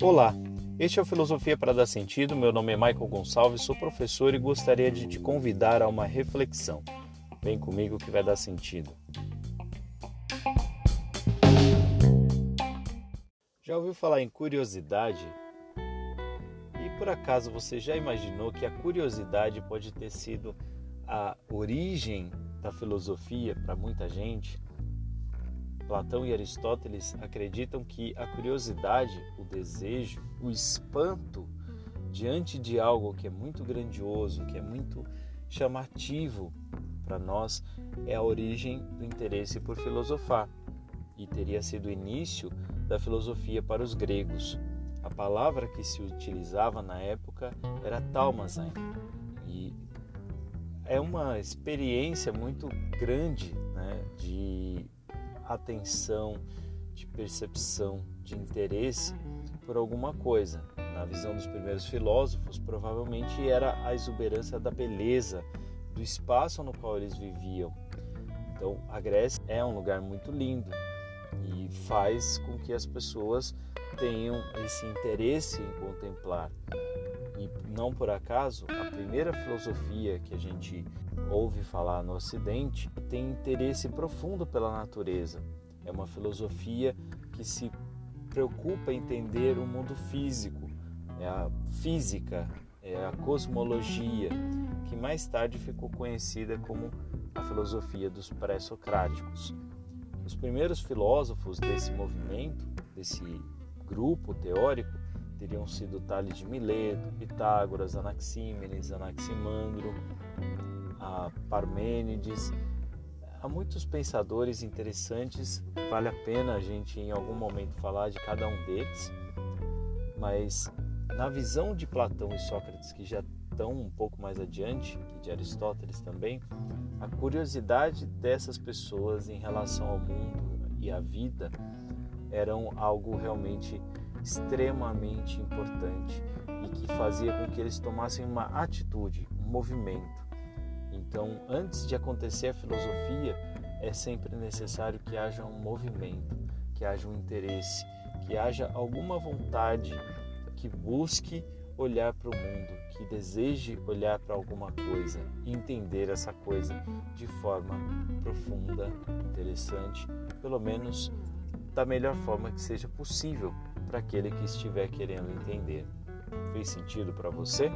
Olá, este é o Filosofia para Dar Sentido. Meu nome é Michael Gonçalves, sou professor e gostaria de te convidar a uma reflexão. Vem comigo que vai dar sentido. Já ouviu falar em curiosidade? E por acaso você já imaginou que a curiosidade pode ter sido a origem da filosofia para muita gente? Platão e Aristóteles acreditam que a curiosidade, o desejo, o espanto diante de algo que é muito grandioso, que é muito chamativo para nós, é a origem do interesse por filosofar e teria sido o início da filosofia para os gregos. A palavra que se utilizava na época era talmazen e é uma experiência muito grande né, de atenção, de percepção, de interesse por alguma coisa. Na visão dos primeiros filósofos, provavelmente era a exuberância da beleza, do espaço no qual eles viviam. Então, a Grécia é um lugar muito lindo e faz com que as pessoas tenham esse interesse em contemplar. E não por acaso, a primeira filosofia que a gente ouve falar no Ocidente tem interesse profundo pela natureza. É uma filosofia que se preocupa em entender o mundo físico, é a física, é a cosmologia, que mais tarde ficou conhecida como a filosofia dos pré-socráticos. Os primeiros filósofos desse movimento, desse grupo teórico, teriam sido Tales de Mileto, Pitágoras, Anaxímenes, Anaximandro, Parmênides. Há muitos pensadores interessantes, vale a pena a gente em algum momento falar de cada um deles, mas na visão de Platão e Sócrates, que já estão um pouco mais adiante, e de Aristóteles também, a curiosidade dessas pessoas em relação ao mundo e à vida eram algo realmente extremamente importante e que fazia com que eles tomassem uma atitude, um movimento. Então, antes de acontecer a filosofia, é sempre necessário que haja um movimento, que haja um interesse, que haja alguma vontade que busque olhar para o mundo, que deseje olhar para alguma coisa entender essa coisa de forma profunda, interessante, pelo menos da melhor forma que seja possível para aquele que estiver querendo entender. Fez sentido para você?